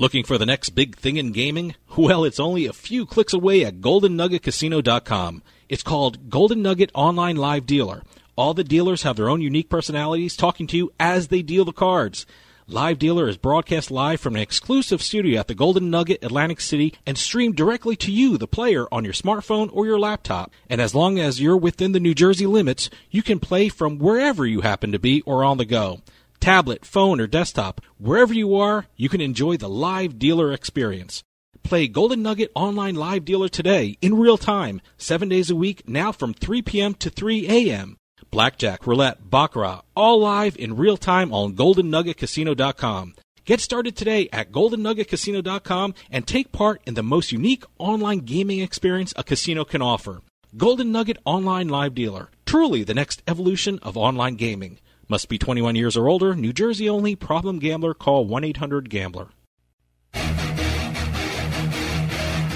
Looking for the next big thing in gaming? Well, it's only a few clicks away at GoldenNuggetCasino.com. It's called Golden Nugget Online Live Dealer. All the dealers have their own unique personalities talking to you as they deal the cards. Live Dealer is broadcast live from an exclusive studio at the Golden Nugget Atlantic City and streamed directly to you, the player, on your smartphone or your laptop. And as long as you're within the New Jersey limits, you can play from wherever you happen to be or on the go. Tablet, phone, or desktop, wherever you are, you can enjoy the live dealer experience. Play Golden Nugget Online Live Dealer today in real time, seven days a week, now from 3 p.m. to 3 a.m. Blackjack, roulette, baccarat, all live in real time on GoldenNuggetCasino.com. Get started today at GoldenNuggetCasino.com and take part in the most unique online gaming experience a casino can offer. Golden Nugget Online Live Dealer, truly the next evolution of online gaming. Must be 21 years or older, New Jersey only, problem gambler, call 1 800 Gambler.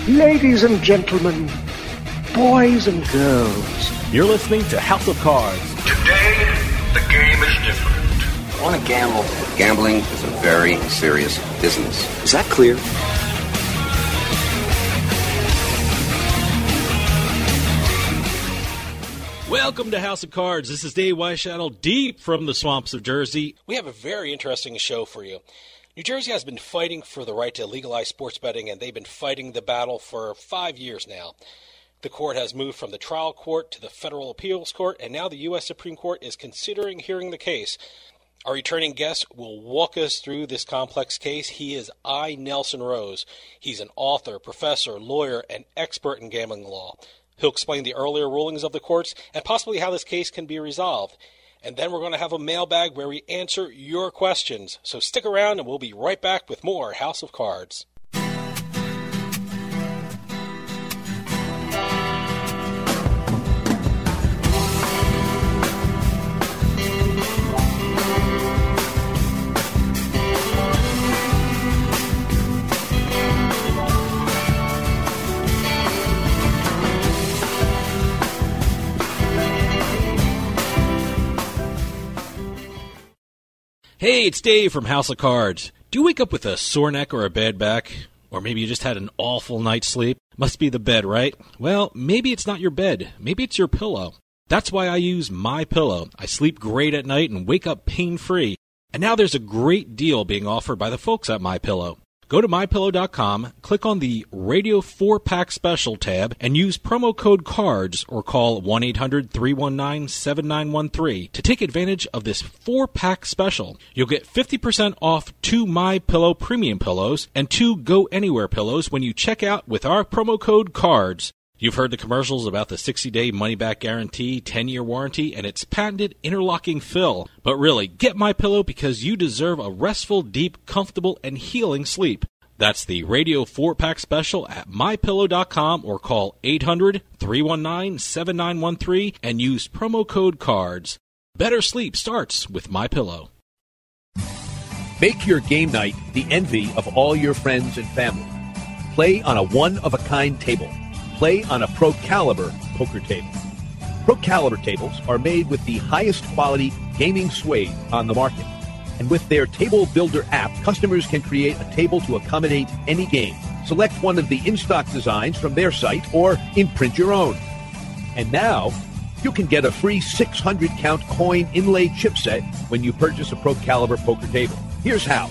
Ladies and gentlemen, boys and girls, You're listening to House of Cards. Today, the game is different. I want to gamble. Gambling is a very serious business. Is that clear? Welcome to House of Cards. This is Dave Weishattle, deep from the swamps of Jersey. We have a very interesting show for you. New Jersey has been fighting for the right to legalize sports betting, and they've been fighting the battle for five years now. The court has moved from the trial court to the federal appeals court, and now the U.S. Supreme Court is considering hearing the case. Our returning guest will walk us through this complex case. He is I. Nelson Rose. He's an author, professor, lawyer, and expert in gambling law. He'll explain the earlier rulings of the courts and possibly how this case can be resolved. And then we're going to have a mailbag where we answer your questions. So stick around and we'll be right back with more House of Cards. Hey, it's Dave from House of Cards. Do you wake up with a sore neck or a bad back? Or maybe you just had an awful night's sleep? Must be the bed, right? Well, maybe it's not your bed. Maybe it's your pillow. That's why I use My Pillow. I sleep great at night and wake up pain-free. And now there's a great deal being offered by the folks at My Pillow. Go to mypillow.com, click on the Radio 4 Pack Special tab, and use promo code CARDS or call 1 800 319 7913 to take advantage of this 4 pack special. You'll get 50% off two My Pillow premium pillows and two Go Anywhere pillows when you check out with our promo code CARDS. You've heard the commercials about the 60 day money back guarantee, 10 year warranty, and its patented interlocking fill. But really, get my pillow because you deserve a restful, deep, comfortable, and healing sleep. That's the Radio 4 pack special at mypillow.com or call 800 319 7913 and use promo code CARDS. Better sleep starts with My Pillow. Make your game night the envy of all your friends and family. Play on a one of a kind table. Play on a Pro Caliber poker table. Pro Caliber tables are made with the highest quality gaming suede on the market. And with their Table Builder app, customers can create a table to accommodate any game. Select one of the in stock designs from their site or imprint your own. And now, you can get a free 600 count coin inlay chipset when you purchase a Pro Caliber poker table. Here's how.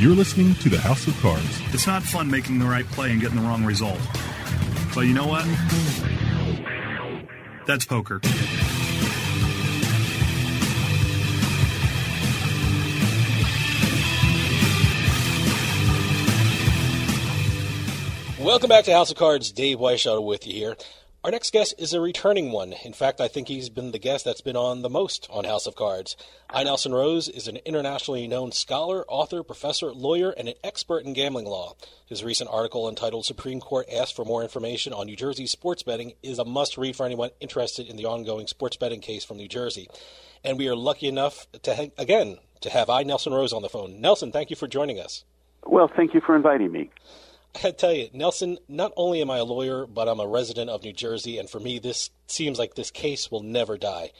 You're listening to the House of Cards. It's not fun making the right play and getting the wrong result. But you know what? That's poker. Welcome back to House of Cards. Dave Weishaupt with you here. Our next guest is a returning one. In fact, I think he's been the guest that's been on the most on House of Cards. I. Nelson Rose is an internationally known scholar, author, professor, lawyer, and an expert in gambling law. His recent article entitled Supreme Court Asked for More Information on New Jersey Sports Betting is a must read for anyone interested in the ongoing sports betting case from New Jersey. And we are lucky enough to, again, to have I. Nelson Rose on the phone. Nelson, thank you for joining us. Well, thank you for inviting me. I tell you, Nelson, not only am I a lawyer, but I'm a resident of New Jersey, and for me, this seems like this case will never die.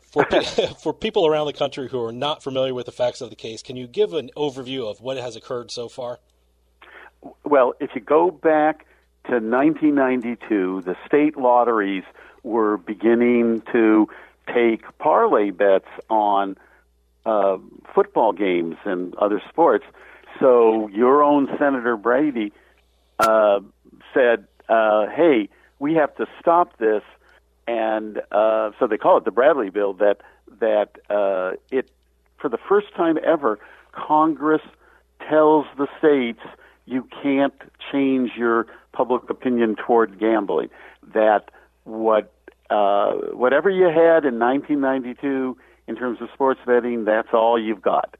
For, for people around the country who are not familiar with the facts of the case, can you give an overview of what has occurred so far? Well, if you go back to 1992, the state lotteries were beginning to take parlay bets on uh, football games and other sports. So your own Senator Bradley uh, said, uh, "Hey, we have to stop this," and uh, so they call it the Bradley Bill. That that uh, it for the first time ever, Congress tells the states you can't change your public opinion toward gambling. That what uh, whatever you had in 1992 in terms of sports betting, that's all you've got.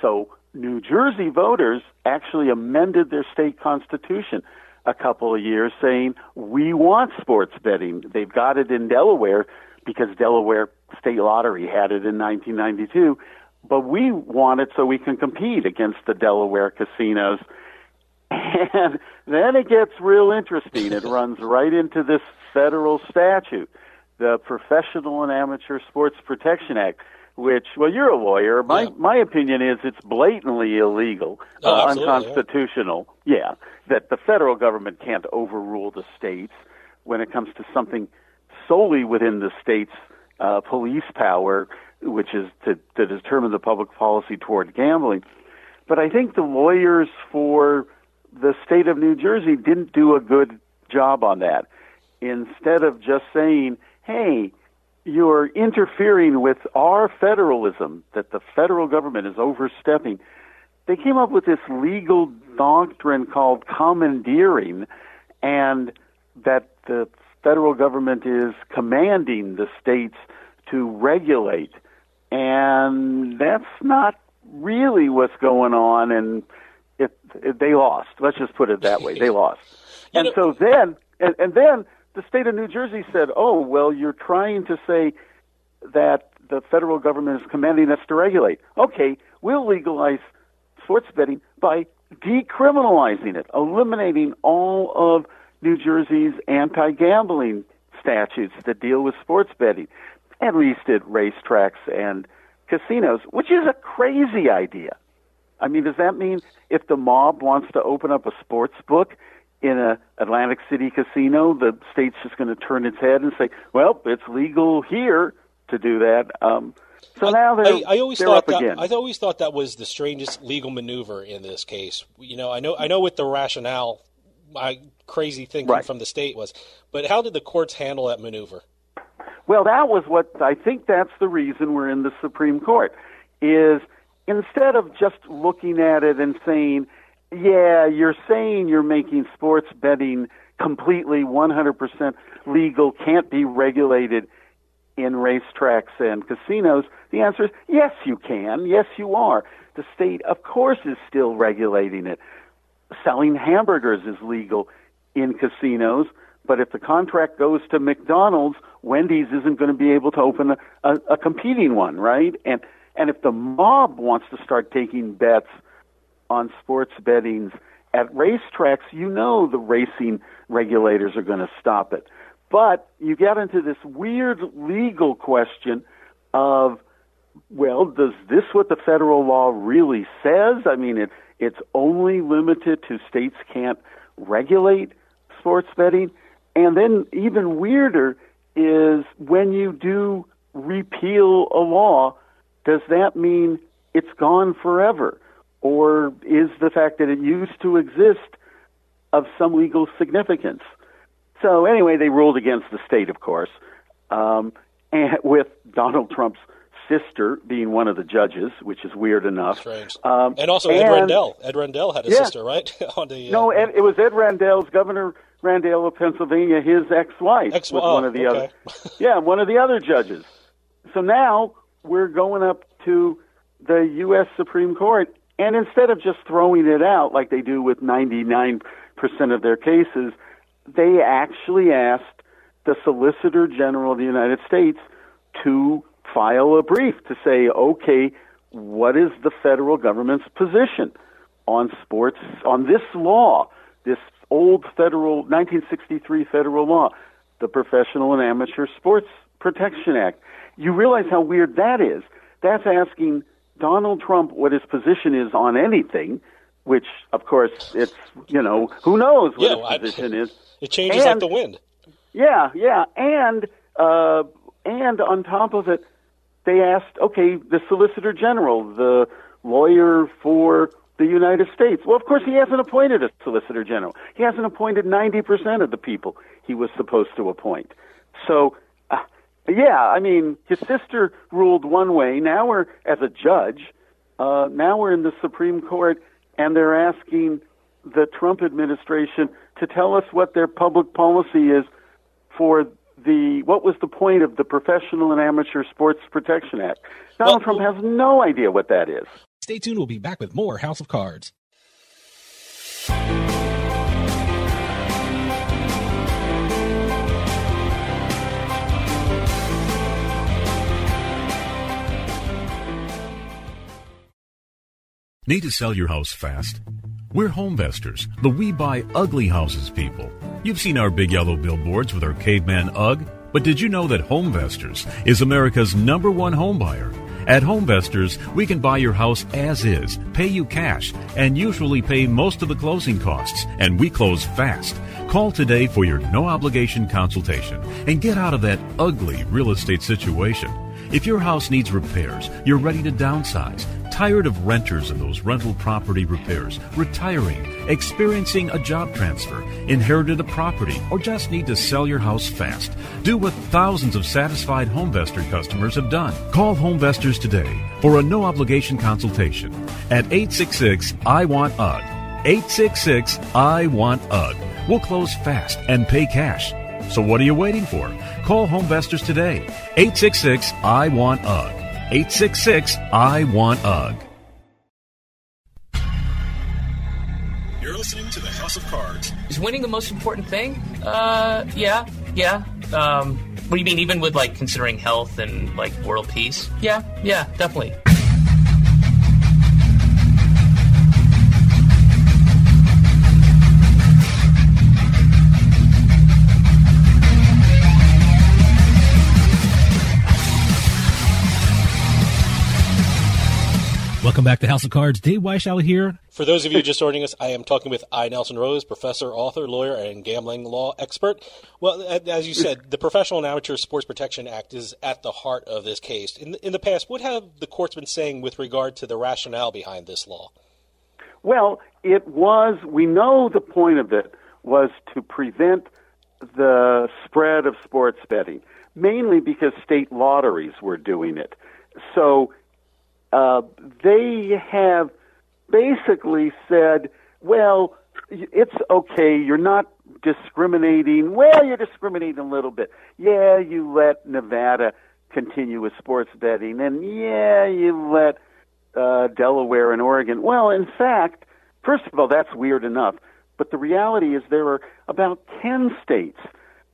So New Jersey voters actually amended their state constitution a couple of years saying we want sports betting. They've got it in Delaware because Delaware State Lottery had it in 1992, but we want it so we can compete against the Delaware casinos. And then it gets real interesting. It runs right into this federal statute, the Professional and Amateur Sports Protection Act which, well, you're a lawyer. My yeah. my opinion is it's blatantly illegal, oh, uh, unconstitutional. Yeah. yeah, that the federal government can't overrule the states when it comes to something solely within the state's uh, police power, which is to, to determine the public policy toward gambling. But I think the lawyers for the state of New Jersey didn't do a good job on that. Instead of just saying, "Hey," you're interfering with our federalism that the federal government is overstepping. They came up with this legal doctrine called commandeering, and that the federal government is commanding the states to regulate. And that's not really what's going on, and it, it, they lost. Let's just put it that way. They lost. And so then, and, and then the state of New Jersey said, "Oh, well, you're trying to say that the federal government is commanding us to regulate. Okay, we'll legalize sports betting by decriminalizing it, eliminating all of New Jersey's anti-gambling statutes that deal with sports betting, at least at racetracks and casinos, which is a crazy idea. I mean, does that mean if the mob wants to open up a sports book in a Atlantic City casino, the state's just going to turn its head and say, "Well, it's legal here to do that." Um, so now they're, I, I always they're thought up that, again. I always thought that was the strangest legal maneuver in this case. You know, I know I know what the rationale, my crazy thinking Right. from the state was, but how did the courts handle that maneuver? Well, that was what I think that's the reason we're in the Supreme Court is instead of just looking at it and saying, yeah, you're saying you're making sports betting completely 100% legal, can't be regulated in racetracks and casinos, the answer is yes, you can. Yes, you are. The state, of course, is still regulating it. Selling hamburgers is legal in casinos, but if the contract goes to McDonald's, Wendy's isn't going to be able to open a, a, a competing one, right? And and if the mob wants to start taking bets on sports bettings at racetracks, you know the racing regulators are going to stop it. But you get into this weird legal question of, well, does this what the federal law really says? I mean, it, it's only limited to states can't regulate sports betting. And then even weirder is when you do repeal a law, does that mean it's gone forever? Or is the fact that it used to exist of some legal significance? So anyway, they ruled against the state, of course, um, and with Donald Trump's sister being one of the judges, which is weird enough. Strange. Um, and also Ed Rendell. Ed Rendell had a yeah, sister, right? On the, uh, no, Ed, it was Ed Rendell's Governor Rendell of Pennsylvania. His ex-wife Ex- was oh, one of the okay. other. yeah, one of the other judges. So now we're going up to the U.S. Supreme Court, and instead of just throwing it out like they do with 99% of their cases, they actually asked the Solicitor General of the United States to file a brief to say, okay, what is the federal government's position on sports, on this law, this old federal, 1963 federal law, the Professional and Amateur Sports Protection Act? You realize how weird that is. That's asking Donald Trump what his position is on anything, which, of course, it's, you know, who knows what Yeah, his well, I- position is. It changes like the wind. Yeah, yeah, and uh, and on top of it, they asked, okay, the Solicitor General, the lawyer for the United States. Well, of course, he hasn't appointed a Solicitor General. He hasn't appointed ninety percent of the people he was supposed to appoint. So, yeah, I mean, his sister ruled one way. Now we're as a judge. Uh, now we're in the Supreme Court, and they're asking the Trump administration to tell us what their public policy is for the what was the point of the Professional and Amateur Sports Protection Act. Donald Trump has no idea what that is. Stay tuned. We'll be back with more House of Cards. Need to sell your house fast? We're Homevestors, the we buy ugly houses people. You've seen our big yellow billboards with our caveman UGG, but did you know that Homevestors is America's number one home buyer? At Homevestors, we can buy your house as is, pay you cash, and usually pay most of the closing costs, and we close fast. Call today for your no obligation consultation and get out of that ugly real estate situation. If your house needs repairs, you're ready to downsize, tired of renters and those rental property repairs, retiring, experiencing a job transfer, inherited a property, or just need to sell your house fast, do what thousands of satisfied Homevestor customers have done. Call Homevestors today for a no obligation consultation at 866 I want UGG. 866 I want UGG. We'll close fast and pay cash. So what are you waiting for? Call Homevestors today. 866 I want UGG. 866 I want UGG. You're listening to the House of Cards. Is winning the most important thing? Uh, yeah, yeah. Um, what do you mean, even with like considering health and like world peace? Yeah, yeah, definitely. Welcome back to House of Cards. Dave Weishauer here. For those of you just joining us, I am talking with I. Nelson Rose, professor, author, lawyer, and gambling law expert. Well, as you said, the Professional and Amateur Sports Protection Act is at the heart of this case. In in the past, what have the courts been saying with regard to the rationale behind this law? Well, it was, we know the point of it was to prevent the spread of sports betting, mainly because state lotteries were doing it. So uh, they have basically said, well, it's okay. You're not discriminating. Well, you're discriminating a little bit. Yeah, you let Nevada continue with sports betting, and yeah, you let uh, Delaware and Oregon. Well, in fact, first of all, that's weird enough. But the reality is there are about 10 states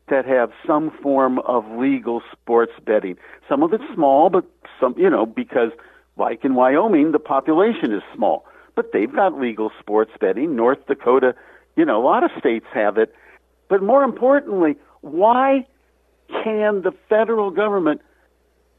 that have some form of legal sports betting. Some of it's small, but some, you know, because like in Wyoming, the population is small, but they've got legal sports betting. North Dakota, you know, a lot of states have it. But more importantly, why can the federal government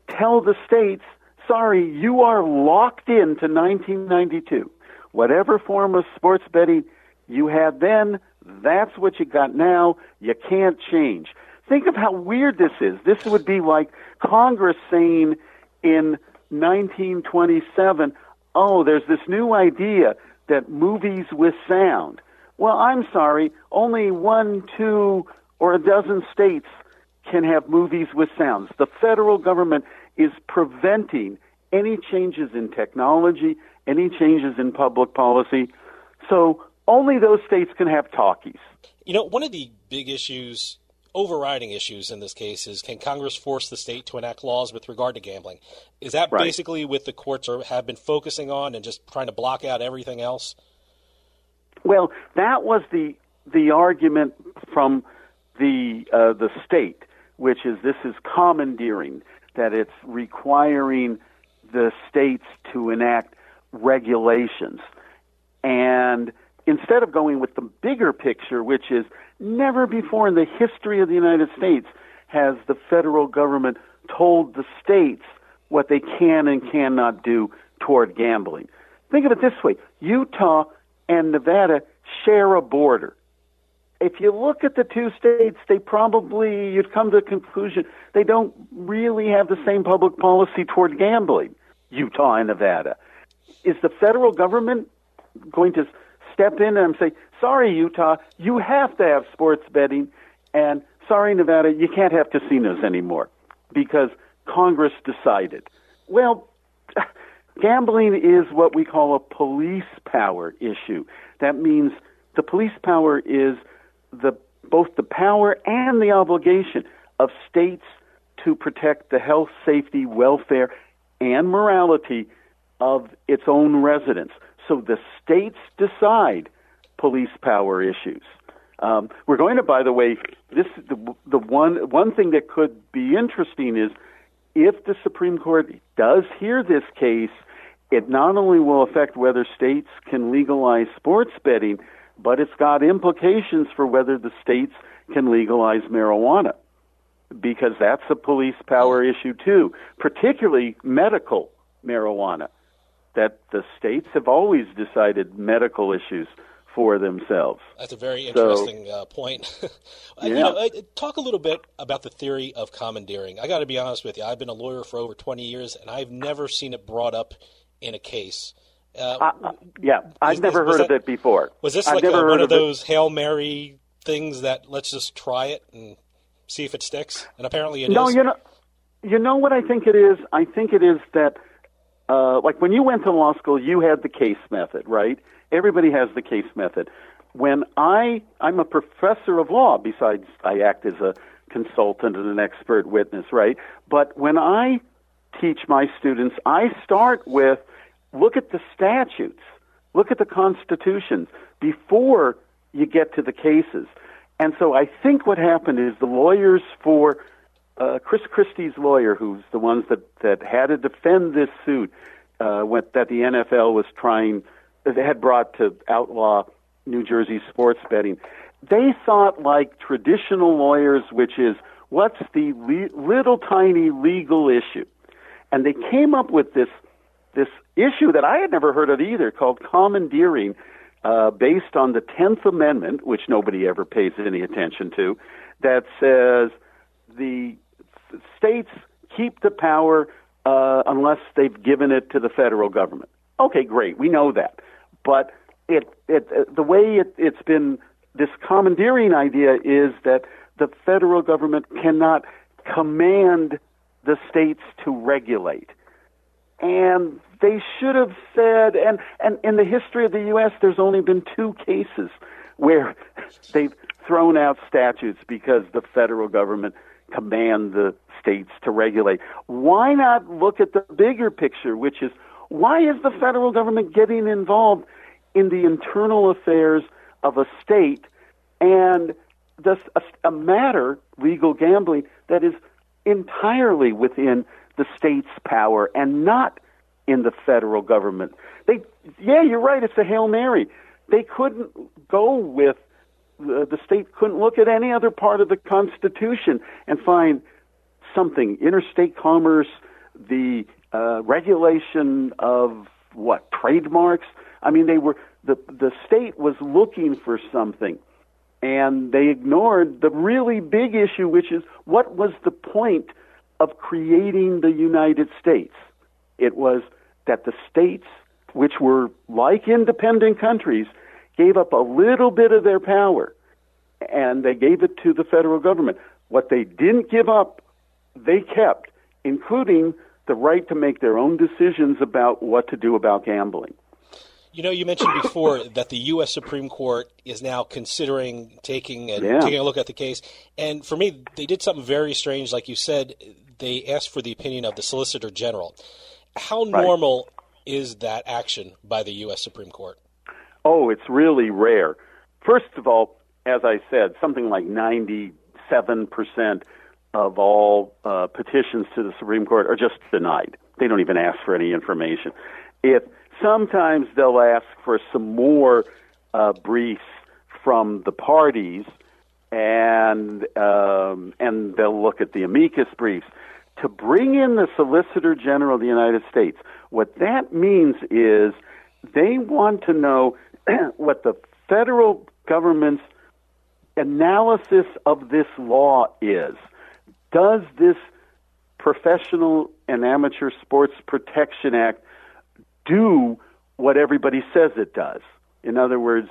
tell the states, sorry, you are locked into 1992? Whatever form of sports betting you had then, that's what you got now. You can't change. Think of how weird this is. This would be like Congress saying in 1927, oh, there's this new idea that movies with sound. Well, I'm sorry, only one, two, or a dozen states can have movies with sounds. The federal government is preventing any changes in technology, any changes in public policy. So only those states can have talkies. You know, one of the big issues, overriding issues in this case, is can Congress force the state to enact laws with regard to gambling? Is that right. basically what the courts are, have been focusing on and just trying to block out everything else? Well, that was the the argument from the uh, the state, which is this is commandeering, that it's requiring the states to enact regulations, and instead of going with the bigger picture, which is never before in the history of the United States has the federal government told the states what they can and cannot do toward gambling. Think of it this way Utah and Nevada share a border. If you look at the two states, they probably, you'd come to the conclusion they don't really have the same public policy toward gambling, Utah and Nevada. Is the federal government going to step in and say, sorry, Utah, you have to have sports betting, and sorry, Nevada, you can't have casinos anymore because Congress decided. Well, gambling is what we call a police power issue. That means the police power is the both the power and the obligation of states to protect the health, safety, welfare, and morality of its own residents. So the states decide police power issues. Um, we're going to, by the way, this the, the one one thing that could be interesting is if the Supreme Court does hear this case, it not only will affect whether states can legalize sports betting, but it's got implications for whether the states can legalize marijuana because that's a police power issue too, particularly medical marijuana that the states have always decided medical issues for themselves. That's a very interesting so, uh, point. yeah. You know, talk a little bit about the theory of commandeering. I got to be honest with you. I've been a lawyer for over 20 years, and I've never seen it brought up in a case. Uh, uh, yeah, I've never heard that, of it before. Was this I've like a, one of those it. Hail Mary things that let's just try it and see if it sticks? And apparently it no, is. you know, you know what I think it is? I think it is that – uh, like when you went to law school, you had the case method, right? Everybody has the case method. When I, I'm a professor of law, besides I act as a consultant and an expert witness, right? But when I teach my students, I start with look at the statutes, look at the constitutions before you get to the cases. And so I think what happened is the lawyers for uh, Chris Christie's lawyer, who's the ones that, that had to defend this suit uh, that the NFL was trying, had brought to outlaw New Jersey sports betting. They thought like traditional lawyers, which is what's the le- little tiny legal issue, and they came up with this this issue that I had never heard of either, called commandeering, uh, based on the Tenth Amendment, which nobody ever pays any attention to, that says the states keep the power uh, unless they've given it to the federal government. Okay, great, we know that, but it, it uh, the way it, it's been this commandeering idea is that the federal government cannot command the states to regulate, and they should have said, and, and in the history of the U.S., there's only been two cases where they've thrown out statutes because the federal government command the states to regulate. Why not look at the bigger picture, which is why is the federal government getting involved in the internal affairs of a state and this a, a matter, legal gambling, that is entirely within the state's power and not in the federal government. They, yeah, you're right. It's a hail mary. They couldn't go with the, the state couldn't look at any other part of the Constitution and find something interstate commerce, the uh, regulation of what trademarks. I mean, they were the the state was looking for something, and they ignored the really big issue, which is what was the point of creating the United States? It was that the states, which were like independent countries, gave up a little bit of their power and they gave it to the federal government. What they didn't give up, they kept, including the right to make their own decisions about what to do about gambling. You know, you mentioned before that the U.S. Supreme Court is now considering taking and Yeah. taking a look at the case. And for me, they did something very strange. Like you said, they asked for the opinion of the Solicitor General. How Right. normal is that action by the U.S. Supreme Court? Oh, it's really rare. First of all, as I said, something like 97% of all uh, petitions to the Supreme Court are just denied. They don't even ask for any information. If sometimes they'll ask for some more uh, briefs from the parties, and um, and they'll look at the amicus briefs to bring in the Solicitor General of the United States. What that means is they want to know what the federal government's analysis of this law is. Does this Professional and Amateur Sports Protection Act do what everybody says it does? In other words,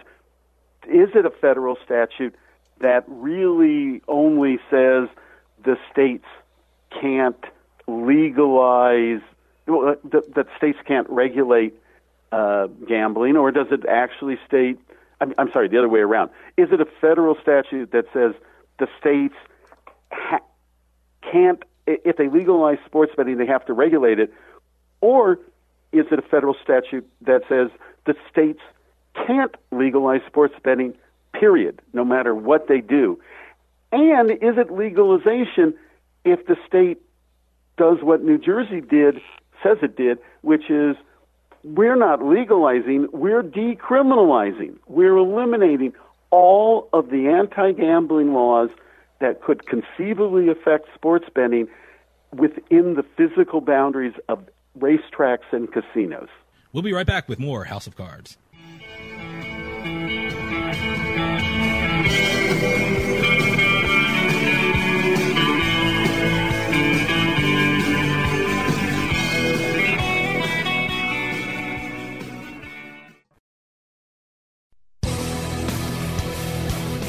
is it a federal statute that really only says the states can't legalize, well, that, that states can't regulate uh, gambling, or does it actually state? I'm, I'm sorry, the other way around. Is it a federal statute that says the states ha- can't, if they legalize sports betting, they have to regulate it, or is it a federal statute that says the states can't legalize sports betting, period, no matter what they do? And is it legalization if the state does what New Jersey did, says it did, which is we're not legalizing, we're decriminalizing. We're eliminating all of the anti gambling laws that could conceivably affect sports betting within the physical boundaries of racetracks and casinos. We'll be right back with more House of Cards.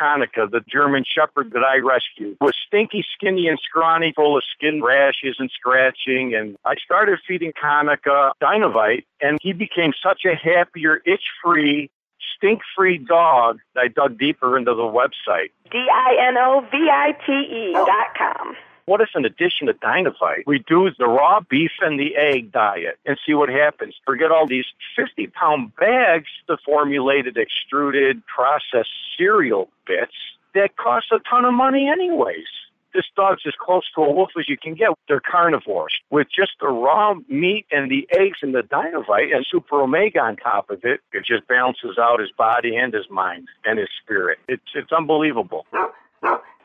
Konica, the German Shepherd that I rescued, was stinky, skinny, and scrawny, full of skin rashes and scratching. And I started feeding Konica Dinovite, and he became such a happier, itch-free, stink-free dog. that I dug deeper into the website. D I N O V I T E dot com. What if, in addition to Dinovite, we do the raw beef and the egg diet and see what happens? Forget all these 50 pound bags of formulated, extruded, processed cereal bits that cost a ton of money, anyways this dog's as close to a wolf as you can get. They're carnivores. With just the raw meat and the eggs and the Dinovite and Super Omega on top of it, it just balances out his body and his mind and his spirit. It's, it's unbelievable.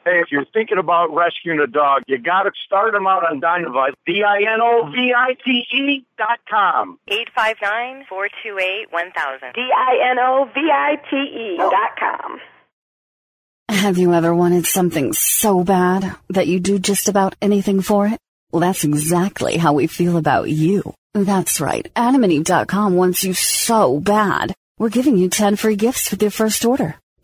Hey, if you're thinking about rescuing a dog, you got to start them out on Dinovite. D-I-N-O-V-I-T-E dot com. 859-428-1000. D-I-N-O-V-I-T-E dot com. Have you ever wanted something so bad that you do just about anything for it? Well, that's exactly how we feel about you. That's right. AdamandEve.com wants you so bad. We're giving you 10 free gifts with your first order.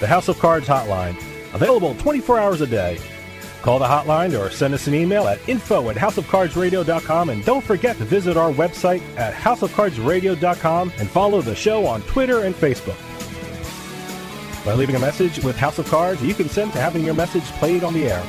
The House of Cards hotline, available 24 hours a day. Call the hotline or send us an email at info at houseofcardsradio.com and don't forget to visit our website at houseofcardsradio.com and follow the show on Twitter and Facebook. By leaving a message with House of Cards, you consent to having your message played on the air.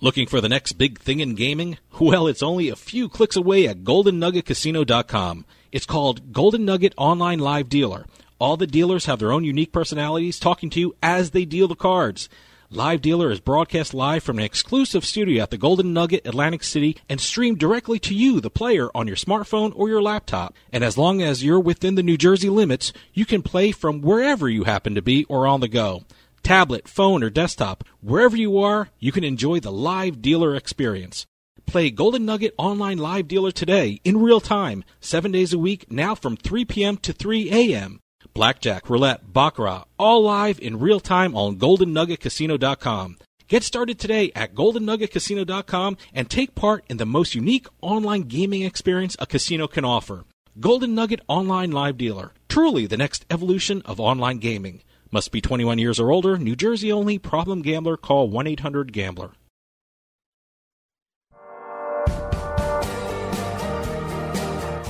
Looking for the next big thing in gaming? Well, it's only a few clicks away at GoldenNuggetCasino.com. It's called Golden Nugget Online Live Dealer. All the dealers have their own unique personalities talking to you as they deal the cards. Live Dealer is broadcast live from an exclusive studio at the Golden Nugget Atlantic City and streamed directly to you, the player, on your smartphone or your laptop. And as long as you're within the New Jersey limits, you can play from wherever you happen to be or on the go tablet, phone, or desktop, wherever you are, you can enjoy the live dealer experience. Play Golden Nugget Online Live Dealer today in real time, seven days a week, now from 3 p.m. to 3 a.m. Blackjack, roulette, baccarat, all live in real time on GoldenNuggetCasino.com. Get started today at GoldenNuggetCasino.com and take part in the most unique online gaming experience a casino can offer. Golden Nugget Online Live Dealer, truly the next evolution of online gaming. Must be 21 years or older. New Jersey only. Problem gambler. Call 1 800 Gambler.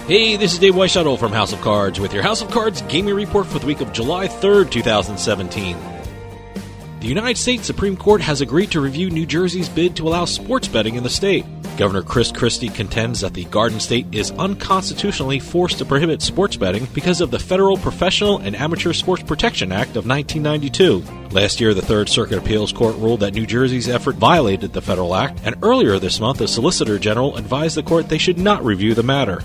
Hey, this is Dave Weishuttle from House of Cards with your House of Cards gaming report for the week of July 3rd, 2017. The United States Supreme Court has agreed to review New Jersey's bid to allow sports betting in the state. Governor Chris Christie contends that the Garden State is unconstitutionally forced to prohibit sports betting because of the Federal Professional and Amateur Sports Protection Act of 1992. Last year, the Third Circuit Appeals Court ruled that New Jersey's effort violated the federal act, and earlier this month, the Solicitor General advised the court they should not review the matter.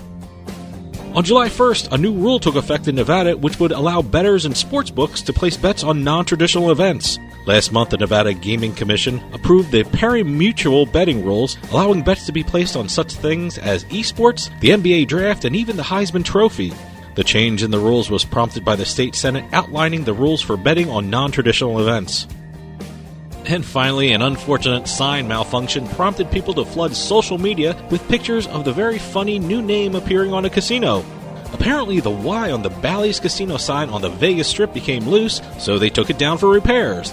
On July 1st, a new rule took effect in Nevada which would allow bettors and sports books to place bets on non traditional events. Last month, the Nevada Gaming Commission approved the pari-mutuel betting rules, allowing bets to be placed on such things as esports, the NBA draft, and even the Heisman Trophy. The change in the rules was prompted by the state senate outlining the rules for betting on non traditional events. And finally, an unfortunate sign malfunction prompted people to flood social media with pictures of the very funny new name appearing on a casino. Apparently, the Y on the Bally's Casino sign on the Vegas Strip became loose, so they took it down for repairs.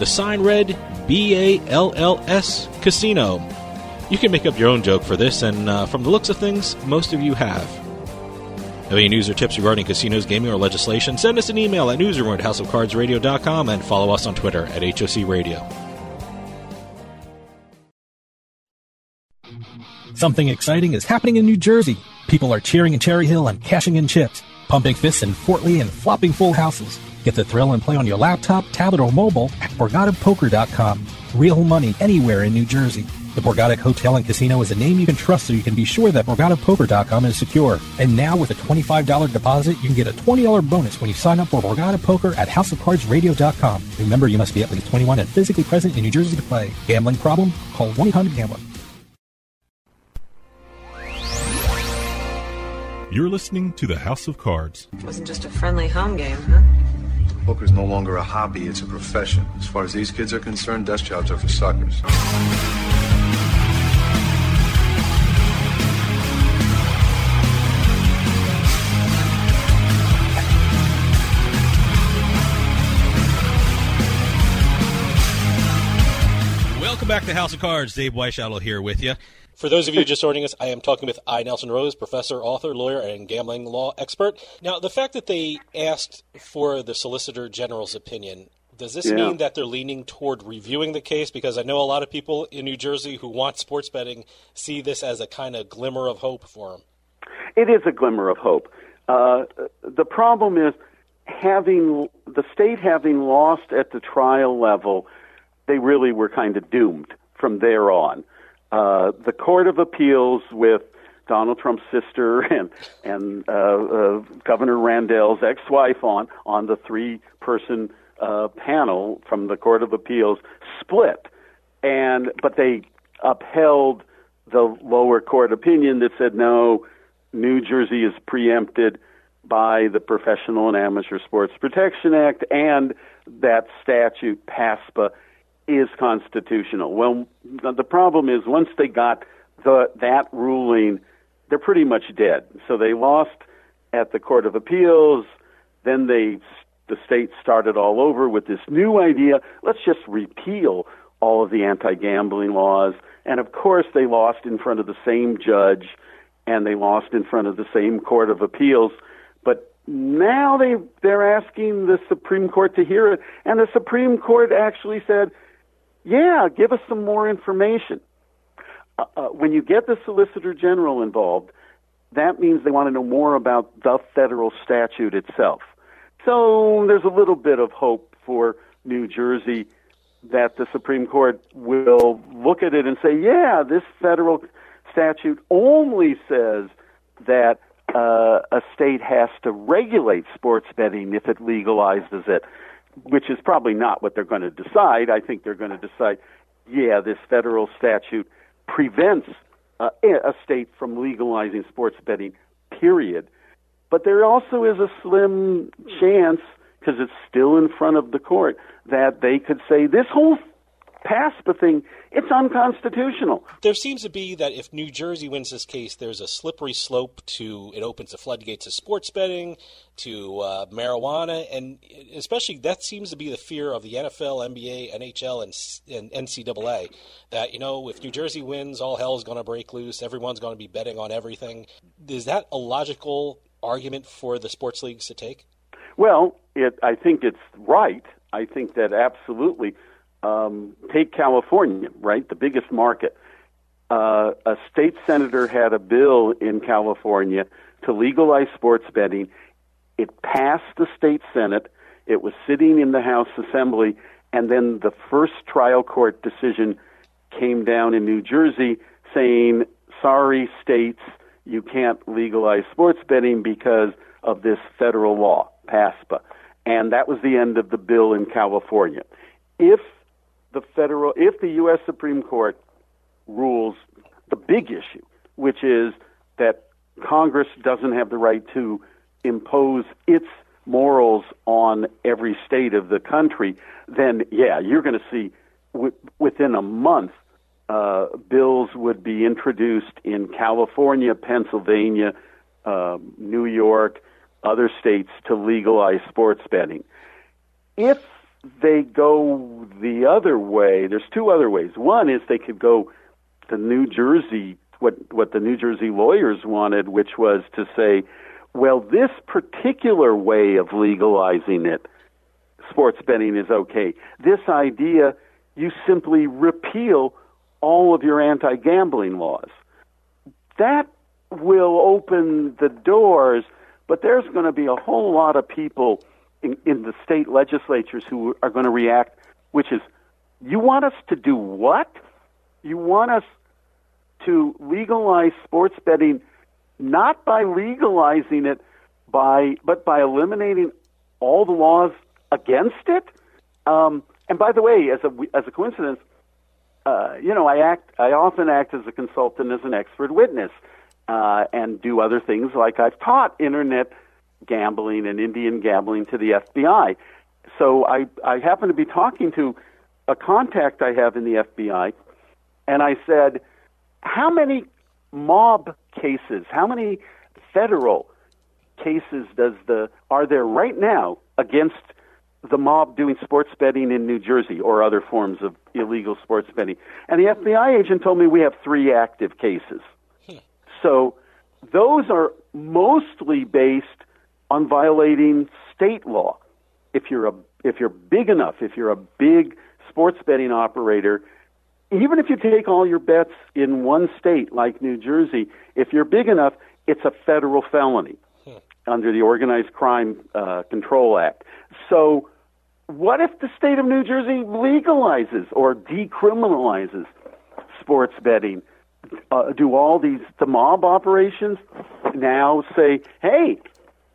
The sign read B A L L S Casino. You can make up your own joke for this, and uh, from the looks of things, most of you have. Have any news or tips regarding casinos, gaming, or legislation? Send us an email at newsroom at houseofcardsradio.com and follow us on Twitter at HOC Radio. Something exciting is happening in New Jersey. People are cheering in Cherry Hill and cashing in chips, pumping fists in Fort Lee and flopping full houses. Get the thrill and play on your laptop, tablet, or mobile at BorgataPoker.com. Real money anywhere in New Jersey. The Borgata Hotel and Casino is a name you can trust so you can be sure that BorgataPoker.com is secure. And now with a $25 deposit, you can get a $20 bonus when you sign up for Borgata Poker at HouseOfCardsRadio.com. Remember, you must be at least 21 and physically present in New Jersey to play. Gambling problem? Call 1-800-GAMBLER. You're listening to the House of Cards. It wasn't just a friendly home game, huh? Poker's no longer a hobby, it's a profession. As far as these kids are concerned, desk jobs are for suckers. Welcome back to House of Cards. Dave Weishottle here with you. For those of you just joining us, I am talking with I. Nelson Rose, professor, author, lawyer, and gambling law expert. Now, the fact that they asked for the Solicitor General's opinion, does this Yeah. mean that they're leaning toward reviewing the case? Because I know a lot of people in New Jersey who want sports betting see this as a kind of glimmer of hope for them. It is a glimmer of hope. Uh, the problem is having the state having lost at the trial level, they really were kind of doomed from there on. Uh, the Court of Appeals with Donald Trump's sister and and uh, uh, Governor Rendell's ex-wife on on the three-person uh, panel from the Court of Appeals split, and but they upheld the lower court opinion that said no, New Jersey is preempted by the Professional and Amateur Sports Protection Act and that statute PASPA is constitutional. Well, the problem is once they got the that ruling, they're pretty much dead. So they lost at the Court of Appeals, then they the state started all over with this new idea, let's just repeal all of the anti-gambling laws. And of course they lost in front of the same judge and they lost in front of the same Court of Appeals. But now they they're asking the Supreme Court to hear it, and the Supreme Court actually said, "Yeah, give us some more information." Uh, uh, when you get the Solicitor General involved, that means they want to know more about the federal statute itself. So there's a little bit of hope for New Jersey that the Supreme Court will look at it and say, yeah, this federal statute only says that uh, a state has to regulate sports betting if it legalizes it, which is probably not what they're going to decide. I think they're going to decide, yeah, this federal statute prevents uh, a state from legalizing sports betting, period. But there also is a slim chance, because it's still in front of the court, that they could say this whole PASPA thing, it's unconstitutional. There seems to be that if New Jersey wins this case, there's a slippery slope to it opens the floodgates of sports betting, to uh, marijuana, and especially that seems to be the fear of the NFL, NBA, NHL, and, and NCAA. That you know, if New Jersey wins, all hell is going to break loose. Everyone's going to be betting on everything. Is that a logical argument for the sports leagues to take? Well, it, I think it's right. I think that absolutely. Um, take California, right? The biggest market. Uh, a state senator had a bill in California to legalize sports betting. It passed the state senate. It was sitting in the House Assembly, and then the first trial court decision came down in New Jersey saying, "Sorry, states, you can't legalize sports betting because of this federal law, PASPA." And that was the end of the bill in California. If the federal, if the U.S. Supreme Court rules the big issue, which is that Congress doesn't have the right to impose its morals on every state of the country, then yeah, you're going to see w- within a month uh, bills would be introduced in California, Pennsylvania, uh, New York, other states to legalize sports betting. If they go the other way, there's two other ways. One is they could go the New Jersey what what the New Jersey lawyers wanted, which was to say, well, this particular way of legalizing it, sports betting is okay. This idea, you simply repeal all of your anti-gambling laws. That will open the doors, but there's going to be a whole lot of people in, in the state legislatures who are going to react, which is, you want us to do what? You want us to legalize sports betting not by legalizing it by but by eliminating all the laws against it um, and by the way as a as a coincidence uh, you know I act I often act as a consultant as an expert witness uh, and do other things like I've taught internet gambling and Indian gambling to the FBI so I I happen to be talking to a contact I have in the FBI and I said how many mob cases, how many federal cases does the are there right now against the mob doing sports betting in New Jersey or other forms of illegal sports betting? And the FBI agent told me we have three active cases. Hmm. So those are mostly based on violating state law. If you're a if you're big enough, if you're a big sports betting operator, even if you take all your bets in one state like New Jersey, if you're big enough, it's a federal felony hmm. under the Organized Crime uh, Control Act. So, what if the state of New Jersey legalizes or decriminalizes sports betting? Uh, do all these the mob operations now say, "Hey,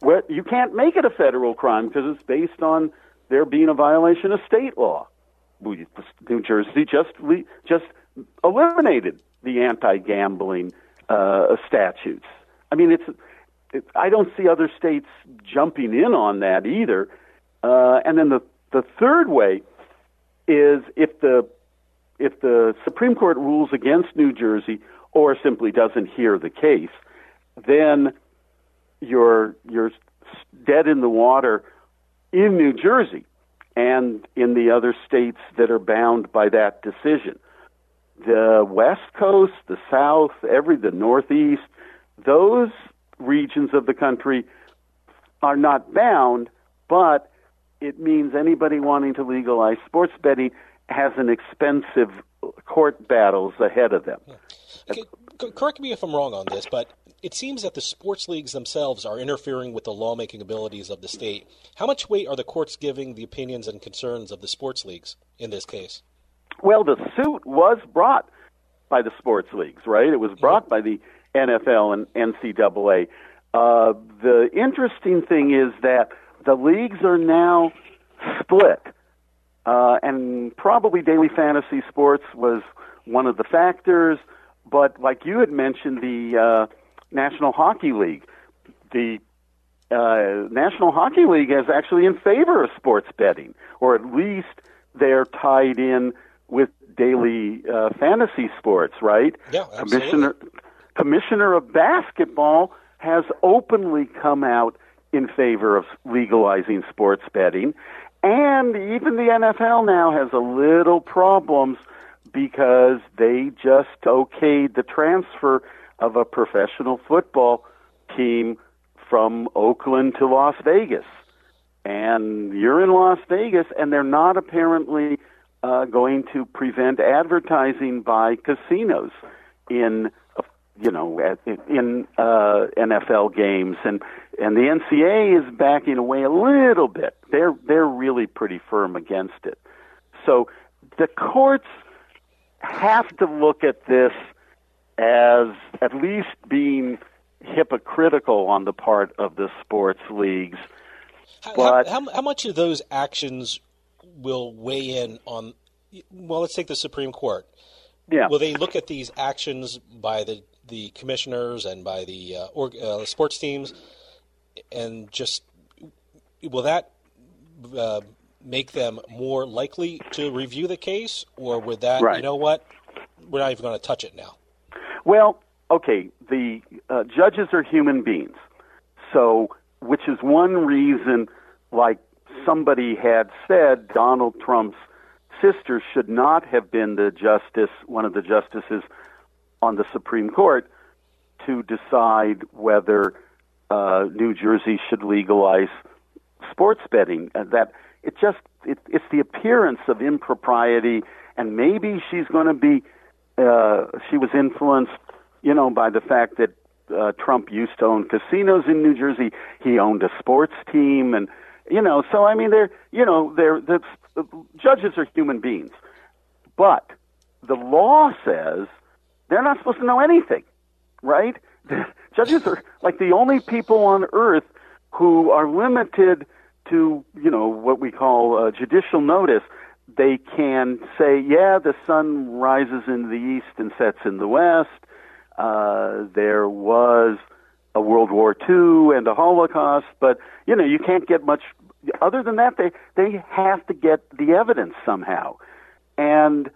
well, you can't make it a federal crime because it's based on there being a violation of state law"? New Jersey just just eliminated the anti-gambling uh, statutes. I mean, it's it, I don't see other states jumping in on that either. Uh, and then the the third way is if the if the Supreme Court rules against New Jersey or simply doesn't hear the case, then you're you're dead in the water in New Jersey and in the other states that are bound by that decision. The West Coast, the South, every the Northeast, those regions of the country are not bound, but it means anybody wanting to legalize sports betting has an expensive court battles ahead of them. Okay, correct me if I'm wrong on this, but it seems that the sports leagues themselves are interfering with the lawmaking abilities of the state. How much weight are the courts giving the opinions and concerns of the sports leagues in this case? Well, the suit was brought by the sports leagues, right? It was brought by the NFL and NCAA. Uh, the interesting thing is that the leagues are now split, uh, and probably daily fantasy sports was one of the factors. But like you had mentioned, the uh, National Hockey League. The uh, National Hockey League is actually in favor of sports betting, or at least they're tied in with daily uh, fantasy sports, right? Yeah, absolutely. Commissioner Commissioner of Basketball has openly come out in favor of legalizing sports betting, and even the NFL now has a little problems because they just okayed the transfer of a professional football team from Oakland to Las Vegas. And you're in Las Vegas, and they're not apparently uh, going to prevent advertising by casinos in, you know, in uh, NFL games, and and the NCAA is backing away a little bit. They're they're really pretty firm against it. So the courts have to look at this as at least being hypocritical on the part of the sports leagues. But how, how, how, much of those actions will weigh in on? Well, let's take the Supreme Court. Yeah. Will they look at these actions by the the commissioners and by the uh, or, uh, sports teams, and just will that uh, make them more likely to review the case, or would that right. you know what? We're not even going to touch it now. Well, okay, the uh, judges are human beings. So, which is one reason, like somebody had said, Donald Trump's sister should not have been the justice, one of the justices on the Supreme Court to decide whether uh, New Jersey should legalize sports betting. That it just it, it's the appearance of impropriety, and maybe she's going to be uh, she was influenced, you know, by the fact that uh, Trump used to own casinos in New Jersey. He owned a sports team, and you know, so I mean, they're you know, they're the judges are human beings, but the law says they're not supposed to know anything, right? The judges are like the only people on earth who are limited to you know what we call uh, judicial notice. They can say, yeah, the sun rises in the east and sets in the west. Uh, there was a World War II and a Holocaust, but you know you can't get much other than that. They they have to get the evidence somehow, and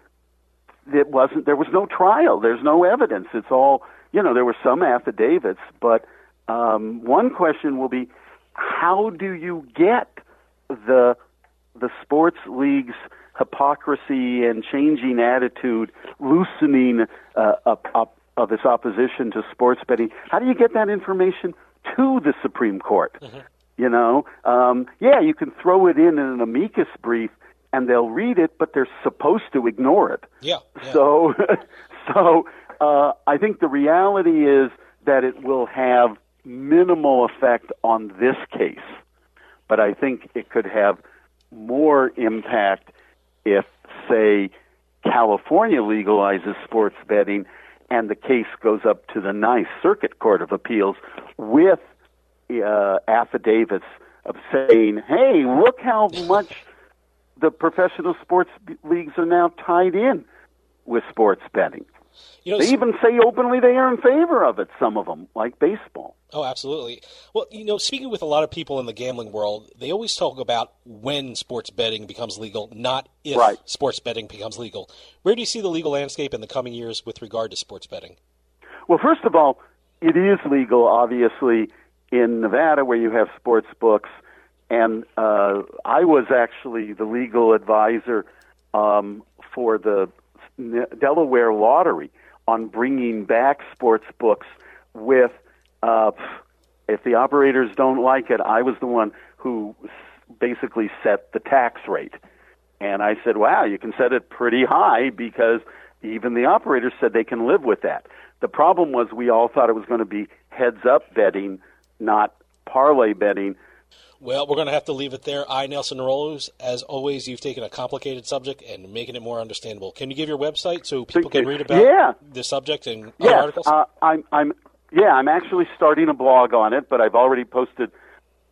it wasn't. There was no trial. There's no evidence. It's all you know. There were some affidavits, but um, one question will be, how do you get the the sports leagues hypocrisy and changing attitude, loosening uh, up, up of its opposition to sports betting. How do you get that information to the Supreme Court? Mm-hmm. You know, um, yeah, you can throw it in in an amicus brief, and they'll read it, but they're supposed to ignore it. Yeah. yeah. So, so uh, I think the reality is that it will have minimal effect on this case, but I think it could have more impact if, say, California legalizes sports betting and the case goes up to the Ninth Circuit Court of Appeals with uh, affidavits of saying, "Hey, look how much the professional sports leagues are now tied in with sports betting." You know, they even say openly they are in favor of it. Some of them, like baseball. Oh, absolutely. Well, you know, speaking with a lot of people in the gambling world, they always talk about when sports betting becomes legal, not if right. sports betting becomes legal. Where do you see the legal landscape in the coming years with regard to sports betting? Well, first of all, it is legal, obviously, in Nevada where you have sports books, and uh, I was actually the legal advisor um, for the Delaware Lottery on bringing back sports books with uh, if the operators don't like it, I was the one who basically set the tax rate. And I said, wow, you can set it pretty high because even the operators said they can live with that. The problem was we all thought it was going to be heads up betting, not parlay betting. Well, we're going to have to leave it there. I, Nelson Rose, as always, you've taken a complicated subject and making it more understandable. Can you give your website so people can read about yeah. the subject and other articles? Uh, I'm, I'm, yeah, I'm actually starting a blog on it, but I've already posted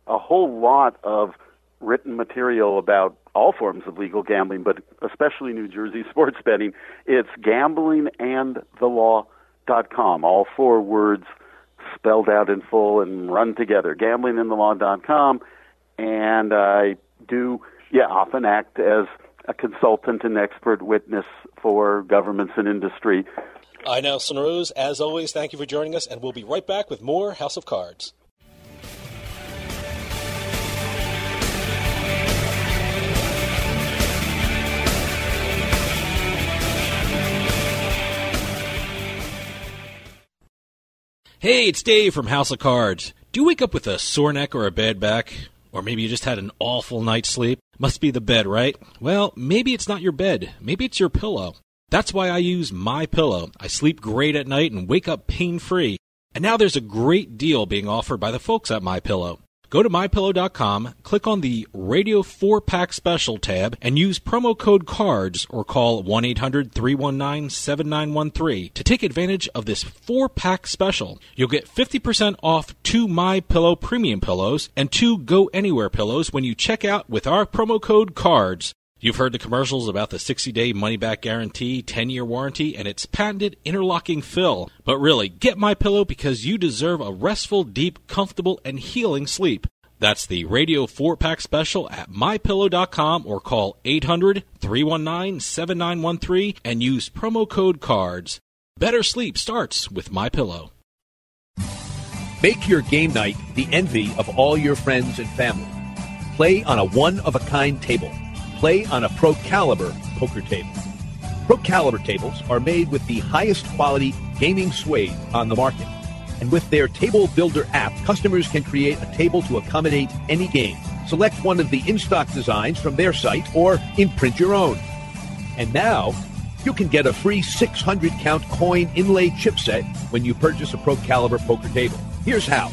a whole lot of written material about all forms of legal gambling, but especially New Jersey sports betting. It's gamblingandthelaw.com, all four words spelled out in full and run together. Gamblingandthelaw.com, and I do, yeah, often act as a consultant and expert witness for governments and industry. I, Nelson Rose, as always, thank you for joining us, and we'll be right back with more House of Cards. Hey, it's Dave from House of Cards. Do you wake up with a sore neck or a bad back? Or maybe you just had an awful night's sleep? Must be the bed, right? Well, maybe it's not your bed. Maybe it's your pillow. That's why I use My Pillow. I sleep great at night and wake up pain-free. And now there's a great deal being offered by the folks at My Pillow. Go to mypillow.com, click on the Radio 4 Pack Special tab, and use promo code CARDS or call 1 800 319 7913 to take advantage of this 4 pack special. You'll get 50% off two My Pillow premium pillows and two Go Anywhere pillows when you check out with our promo code CARDS. You've heard the commercials about the 60 day money back guarantee, 10 year warranty, and its patented interlocking fill. But really, get my pillow because you deserve a restful, deep, comfortable, and healing sleep. That's the Radio 4 Pack special at mypillow.com or call 800 319 7913 and use promo code CARDS. Better sleep starts with My Pillow. Make your game night the envy of all your friends and family. Play on a one of a kind table play on a pro caliber poker table. Pro Caliber tables are made with the highest quality gaming suede on the market. And with their Table Builder app, customers can create a table to accommodate any game. Select one of the in-stock designs from their site or imprint your own. And now, you can get a free 600 count coin inlay chipset when you purchase a Pro Caliber poker table. Here's how.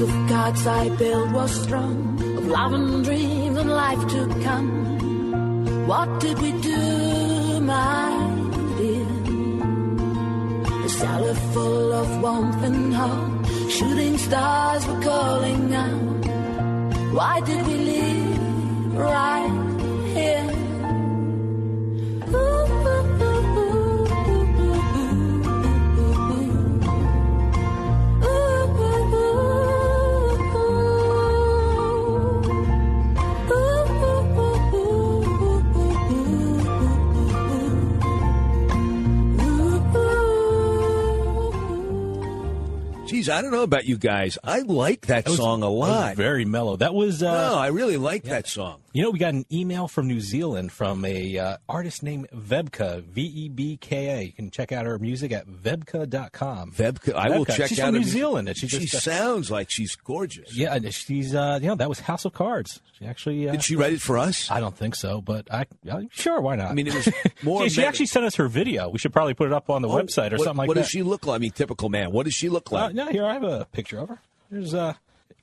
Of cards I built was strong, of love and dreams and life to come. What did we do, my dear? The cellar full of warmth and hope, shooting stars were calling out. Why did we leave right here? I don't know about you guys. I like that, That was- song a lot. very mellow. That was. Uh, no, I really like that song. You know, we got an email from New Zealand from a uh, artist named Vebka, V E B K A. You can check out her music at vebka.com. Vebka, I will check she's out from New music. Zealand, and she, She just, uh, sounds like she's gorgeous. Yeah, and she's uh, you know that was House of Cards. She actually uh, Did she write it for us? I don't think so, but I uh, sure why not? I mean, it was more. she, she actually sent us her video. We should probably put it up on the Oh, website or what, something like what that. does she look like? I mean, typical man. What does she look Uh, like? no, here I have a picture of her. There's a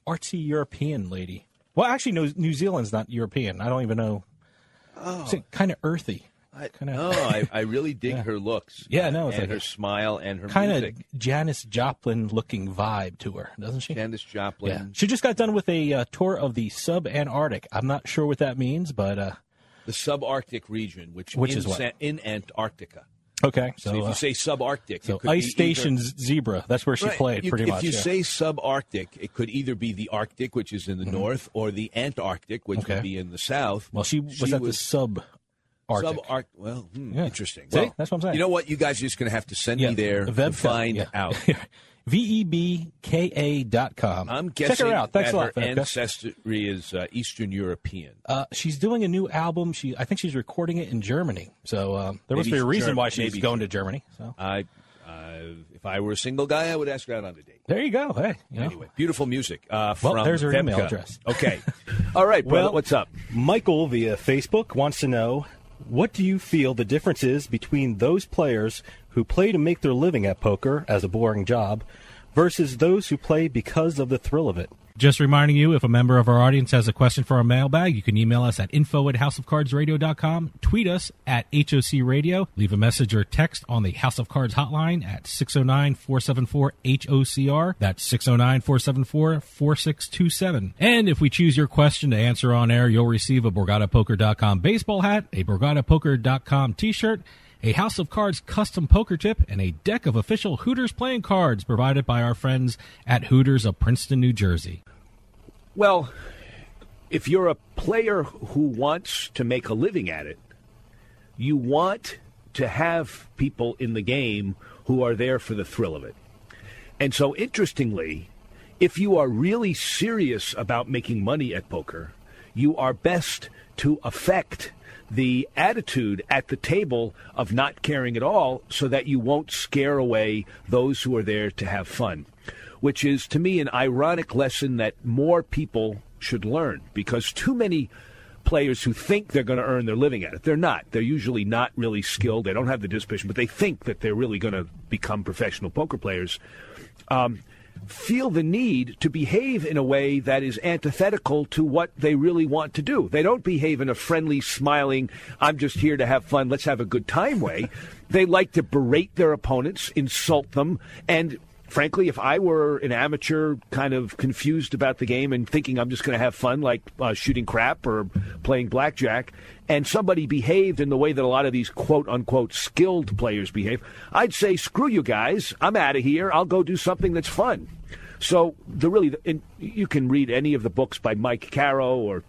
artsy European lady. Well, actually, no, New Zealand's not European. I don't even know. Oh. kind of earthy. I, Kinda- no, I, I really dig Yeah. her looks. Yeah, no, it's and like her a- smile and her kind of Janis Joplin looking vibe to her, doesn't she? Janis Joplin. Yeah. She just got done with a uh, tour of the sub-Antarctic. I'm not sure what that means, but uh, The subarctic region, which, Which in, is what? In Antarctica. Okay. So, So, if uh, you say subarctic, so it could Ice be Station's either- Zebra. That's where she Right. played, You- pretty if much. If you yeah. say subarctic, it could either be the Arctic, which is in the north, or the Antarctic, which Mm-hmm. Okay. would be in the south. well, she was at the sub. Arctic. Subarctic. Well, hmm, Yeah. interesting. See? Well, That's what I'm saying. You know what? You guys are just going to have to send Yeah, me there to find yeah. out. V E B K A dot com. I'm guessing Check her out. Thanks that a lot, her Vebka. ancestry is uh, Eastern European. Uh, she's doing a new album. She, I think she's recording it in Germany. So um, there must be a reason Germ- why she's maybe going to Germany. So I, uh, if I were a single guy, I would ask her out on a date. there you go. Hey, you know. Anyway, beautiful music. Uh, Well, there's her Vebka. email address. Okay. All right, brother. Well, what's up? Michael via Facebook wants to know what do you feel the difference is between those players who play to make their living at poker as a boring job versus those who play because of the thrill of it? Just reminding you, if a member of our audience has a question for our mailbag, you can email us at info at houseofcardsradio.com, tweet us at HOC Radio, leave a message or text on the House of Cards hotline at 609-474-HOCR. That's 609-474-4627. And if we choose your question to answer on air, you'll receive a BorgataPoker.com baseball hat, a BorgataPoker.com t-shirt, a House of Cards custom poker chip, and a deck of official Hooters playing cards provided by our friends at Hooters of Princeton, New Jersey. Well, if you're a player who wants to make a living at it, you want to have people in the game who are there for the thrill of it. And so, interestingly, if you are really serious about making money at poker, you are best to affect the attitude at the table of not caring at all so that you won't scare away those who are there to have fun, which is to me an ironic lesson that more people should learn because too many players who think they're going to earn their living at it. They're not. They're usually not really skilled. They don't have the disposition, but they think that they're really going to become professional poker players. Um, feel the need to behave in a way that is antithetical to what they really want to do. They don't behave in a friendly, smiling, I'm just here to have fun, let's have a good time way. they like to berate their opponents, insult them, and frankly, if I were an amateur, kind of confused about the game and thinking I'm just going to have fun, like uh, shooting crap or playing blackjack, and somebody behaved in the way that a lot of these quote unquote skilled players behave, I'd say, screw you guys. I'm out of here. I'll go do something that's fun. So the really, you can read any of the books by Mike Caro or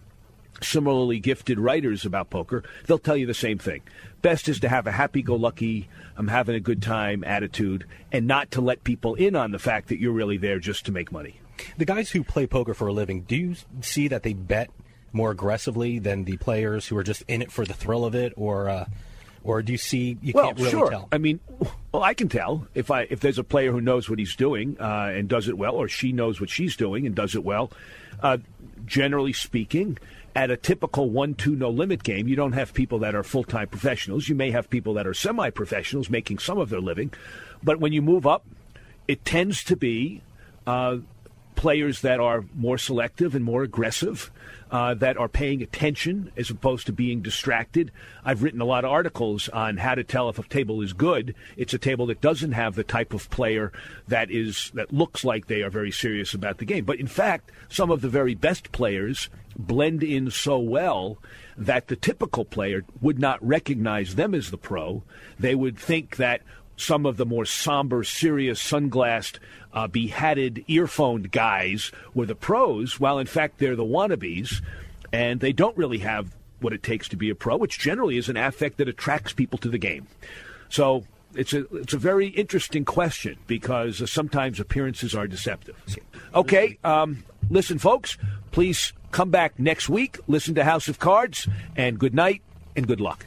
similarly gifted writers about poker. They'll tell you the same thing. Best is to have a happy-go-lucky, I'm having a good time attitude, and not to let people in on the fact that you're really there just to make money. The guys who play poker for a living, do you see that they bet more aggressively than the players who are just in it for the thrill of it, or uh, or do you see you well, can't really sure. tell? I mean, well, I can tell if I if there's a player who knows what he's doing uh, and does it well, or she knows what she's doing and does it well. Uh, generally speaking, at a typical one-two no limit game, you don't have people that are full-time professionals. You may have people that are semi-professionals making some of their living, but when you move up, it tends to be uh, players that are more selective and more aggressive, uh, that are paying attention as opposed to being distracted. I've written a lot of articles on how to tell if a table is good. It's a table that doesn't have the type of player that is that looks like they are very serious about the game. But in fact, some of the very best players blend in so well that the typical player would not recognize them as the pro. They would think that some of the more somber, serious, sunglassed, uh, behatted, earphoned guys were the pros, while in fact they're the wannabes, and they don't really have what it takes to be a pro, which generally is an affect that attracts people to the game. So it's a it's a very interesting question because uh, sometimes appearances are deceptive. Okay, um, listen, folks, please come back next week. Listen to House of Cards, and good night and good luck.